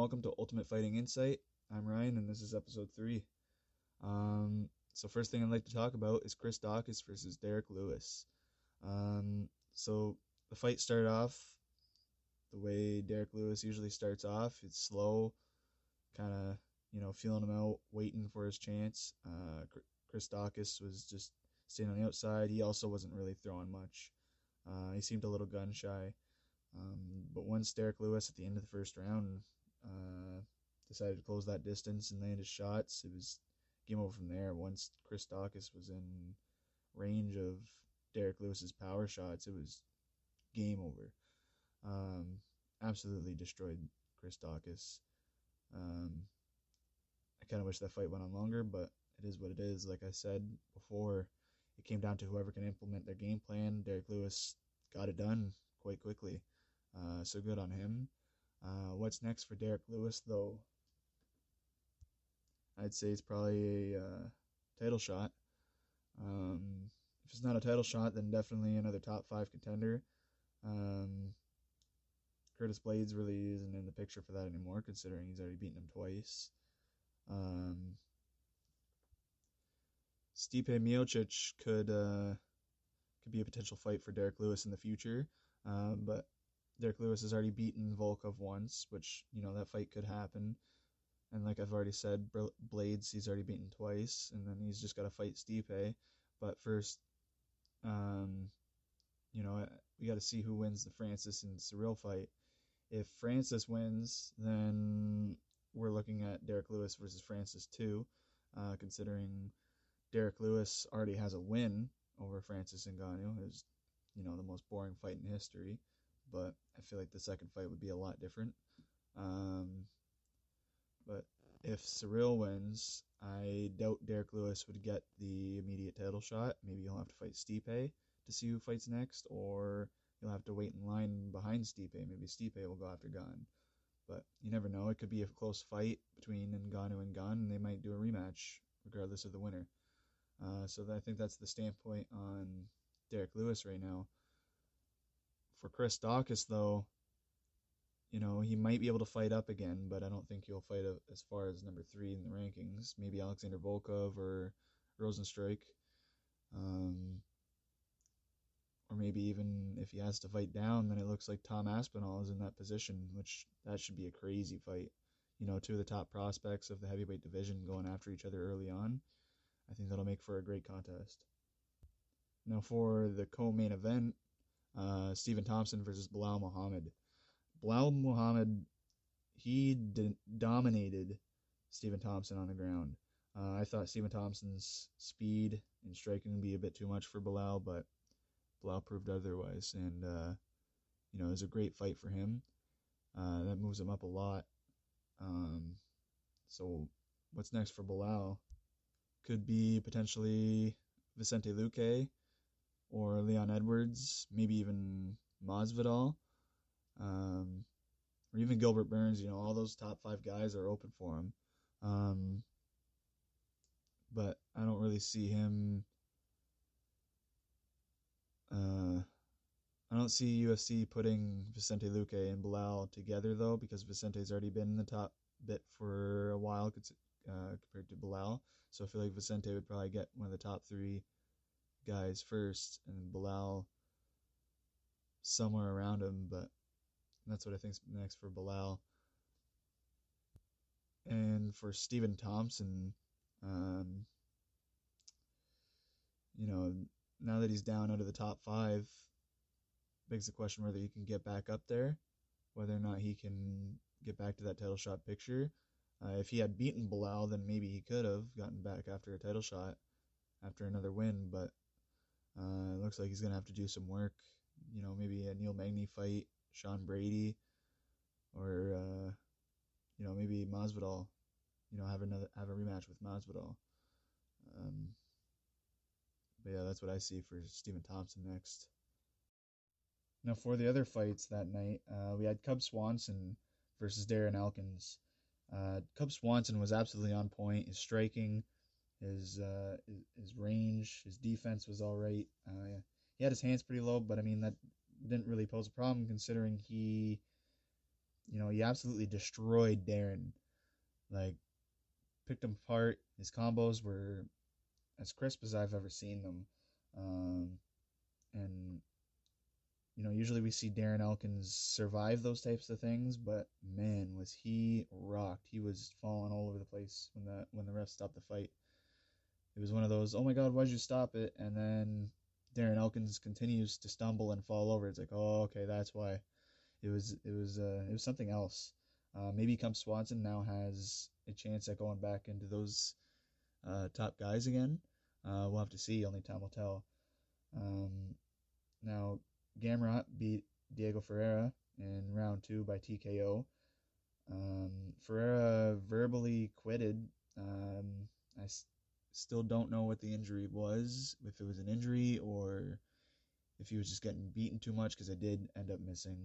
welcome to Ultimate Fighting Insight. I'm Ryan, and this is episode three. Um, so first thing I'd like to talk about is Chris Daukaus versus Derrick Lewis. Um, so the fight started off the way Derrick Lewis usually starts off. It's slow, kind of you know feeling him out, waiting for his chance. Uh, Chris Daukaus was just staying on the outside. He also wasn't really throwing much. Uh, he seemed a little gun shy. Um, but once Derrick Lewis at the end of the first round uh, decided to close that distance and land his shots, it was game over from there. Once Chris Daukaus was in range of Derrick Lewis's power shots, it was game over. Um, absolutely destroyed Chris Daukaus. Um, I kind of wish that fight went on longer, but it is what it is. Like I said before, it came down to whoever can implement their game plan. Derrick Lewis got it done quite quickly. Uh, so good on him. Uh, what's next for Derrick Lewis, though? I'd say it's probably a uh, title shot. Um, if it's not a title shot, then definitely another top five contender. Um, Curtis Blaydes really isn't in the picture for that anymore, considering he's already beaten him twice. Um, Stipe Miocic could uh, could be a potential fight for Derrick Lewis in the future, um, but Derrick Lewis has already beaten Volkov once, which you know that fight could happen. And like I've already said, Blaydes, he's already beaten twice, and then he's just got to fight Stipe. But first, um, you know, we got to see who wins the Francis and Ciryl fight. If Francis wins, then we're looking at Derrick Lewis versus Francis too, uh, considering Derrick Lewis already has a win over Francis Ngannou, who's you know the most boring fight in history but I feel like the second fight would be a lot different. Um, but if Ciryl wins, I doubt Derrick Lewis would get the immediate title shot. Maybe he'll have to fight Stipe to see who fights next, or he'll have to wait in line behind Stipe. Maybe Stipe will go after Gane. But you never know. It could be a close fight between Ngannou and Gane, and they might do a rematch regardless of the winner. Uh, so I think that's the standpoint on Derrick Lewis right now for Chris Daukaus, though, you know, he might be able to fight up again, but I don't think he'll fight as far as number three in the rankings. Maybe Alexander Volkov or Rozenstruik. Um, or maybe even if he has to fight down, then it looks like Tom Aspinall is in that position, which that should be a crazy fight. You know, two of the top prospects of the heavyweight division going after each other early on. I think that'll make for a great contest. Now, for the co main event, uh, Stephen Thompson versus Belal Muhammad. Belal Muhammad, he dominated Stephen Thompson on the ground. Uh, I thought Stephen Thompson's speed and striking would be a bit too much for Belal, but Belal proved otherwise. And, uh, you know, it was a great fight for him. Uh, that moves him up a lot. Um, so, what's next for Belal? Could be potentially Vicente Luque or Leon Edwards, maybe even Masvidal, um, or even Gilbert Burns. You know, all those top five guys are open for him. Um, but I don't really see him. Uh, I don't see UFC putting Vicente Luque and Belal together though, because Vicente's already been in the top bit for a while uh, compared to Belal. So I feel like Vicente would probably get one of the top three guys first, and Belal somewhere around him, but that's what I think's next for Belal. And for Stephen Thompson, um, you know, now that he's down out of the top five, begs the question whether he can get back up there, whether or not he can get back to that title shot picture. Uh, if he had beaten Belal, then maybe he could have gotten back after a title shot, after another win. But uh, it looks like he's gonna have to do some work. You know, maybe a Neil Magny fight, Sean Brady, or uh, you know maybe Masvidal. You know, have another have a rematch with Masvidal. Um, but yeah, that's what I see for Stephen Thompson next. Now for the other fights that night, uh, we had Cub Swanson versus Darren Elkins. Uh, Cub Swanson was absolutely on point. His striking his uh, his range, his defense was all right. Uh, he had his hands pretty low, but I mean that didn't really pose a problem considering he you know, he absolutely destroyed Darren. Like, picked him apart. His combos were as crisp as I've ever seen them. Um, and you know, usually we see Darren Elkins survive those types of things, but man, was he rocked. He was falling all over the place when the when the ref stopped the fight. It was one of those, oh my god, why'd you stop it? And then Darren Elkins continues to stumble and fall over. It's like, oh, okay, that's why. It was it was uh, it was something else. Uh, maybe Cub Swanson now has a chance at going back into those uh, top guys again. Uh, we'll have to see. Only time will tell. Um, now, Gamrot beat Diego Ferreira in round two by TKO. Um, Ferreira verbally quitted. Um, I still don't know what the injury was, if it was an injury or if he was just getting beaten too much, because I did end up missing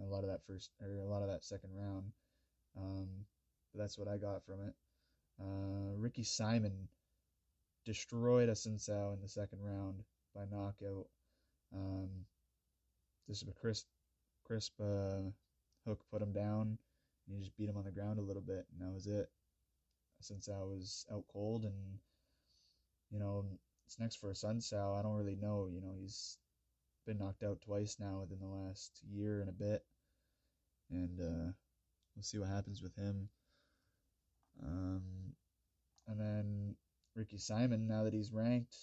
a lot of that first or a lot of that second round. Um, but that's what I got from it. Uh, Ricky Simon destroyed Assunção in the second round by knockout. Um, just a crisp, crisp uh, hook put him down. And he just beat him on the ground a little bit, and that was it. Assunção was out cold, and you know it's next for Assunção. I don't really know. You know he's been knocked out twice now within the last year and a bit, and uh, we'll see what happens with him. Um, and then Ricky Simon, now that he's ranked,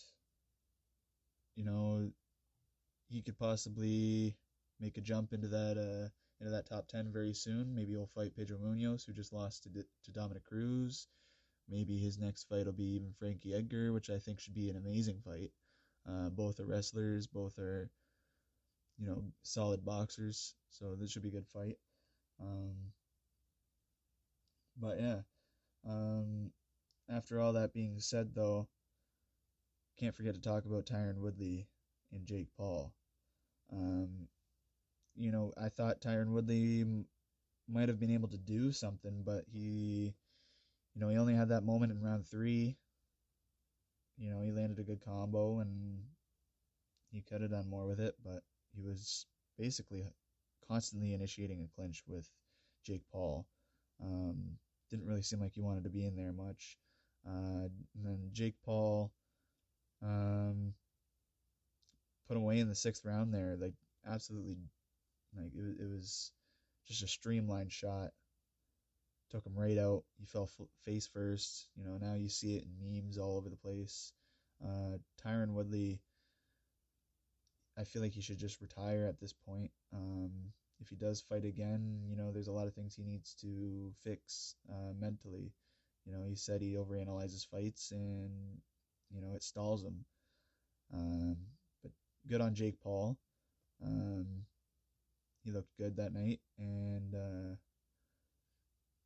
you know, he could possibly make a jump into that uh, into that top ten very soon. Maybe he'll fight Pedro Munhoz, who just lost to to Dominick Cruz. Maybe his next fight will be even Frankie Edgar, which I think should be an amazing fight. Uh, both are wrestlers, both are, you know, solid boxers. So this should be a good fight. Um, but yeah, um, after all that being said, though, can't forget to talk about Tyron Woodley and Jake Paul. Um, you know, I thought Tyron Woodley might have been able to do something, but he, you know, he only had that moment in round three. You know, he landed a good combo and he could have done more with it, but he was basically constantly initiating a clinch with Jake Paul. Um, didn't really seem like he wanted to be in there much. Uh, and then Jake Paul um, put away in the sixth round there. Like absolutely, like it it was just a streamlined shot. Took him right out. He fell face first. You know, now you see it in memes all over the place. Uh, Tyron Woodley, I feel like he should just retire at this point. Um, if he does fight again, you know, there's a lot of things he needs to fix uh, mentally. You know, he said he overanalyzes fights and, you know, it stalls him. Um, but good on Jake Paul. Um, he looked good that night, and uh,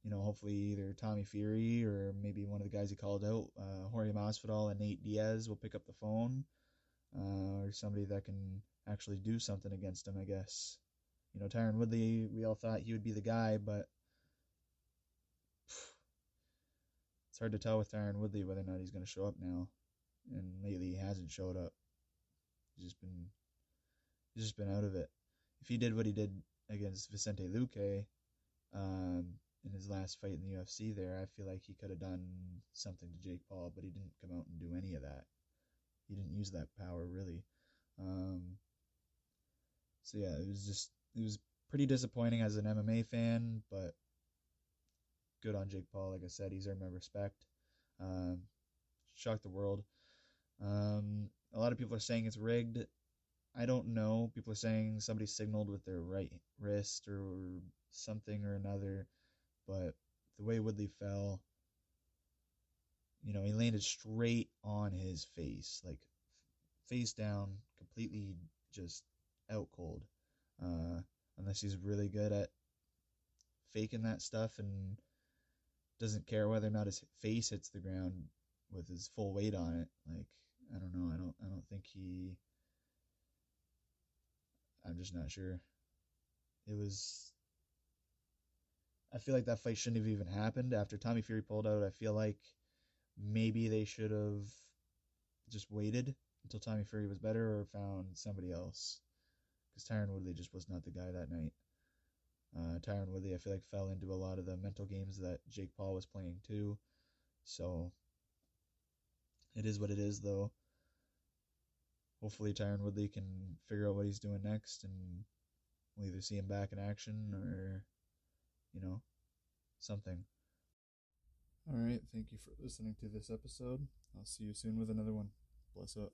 you know, hopefully either Tommy Fury or maybe one of the guys he called out, uh, Jorge Masvidal and Nate Diaz will pick up the phone, uh, or somebody that can actually do something against him. I guess. You know, Tyron Woodley, we all thought he would be the guy, but it's hard to tell with Tyron Woodley whether or not he's going to show up now. And lately, he hasn't showed up. He's just been, he's just been out of it. If he did what he did against Vicente Luque, um, in his last fight in the UFC, there, I feel like he could have done something to Jake Paul, but he didn't come out and do any of that. He didn't use that power really. Um, so yeah, it was just it was pretty disappointing as an MMA fan, but good on Jake Paul. Like I said, he's earned my respect. Um, shocked the world. Um, a lot of people are saying it's rigged. I don't know. People are saying somebody signaled with their right wrist or something or another, but the way Woodley fell, you know, he landed straight on his face, like face down, completely just out cold. Uh, unless he's really good at faking that stuff and doesn't care whether or not his face hits the ground with his full weight on it. Like I don't know. I don't. I don't think he. I'm just not sure. It was. I feel like that fight shouldn't have even happened after Tommy Fury pulled out. I feel like maybe they should have just waited until Tommy Fury was better or found somebody else because Tyron Woodley just was not the guy that night. Uh, Tyron Woodley, I feel like, fell into a lot of the mental games that Jake Paul was playing too. So it is what it is, though. Hopefully, Tyron Woodley can figure out what he's doing next, and we'll either see him back in action or, you know, something. All right. Thank you for listening to this episode. I'll see you soon with another one. Bless up.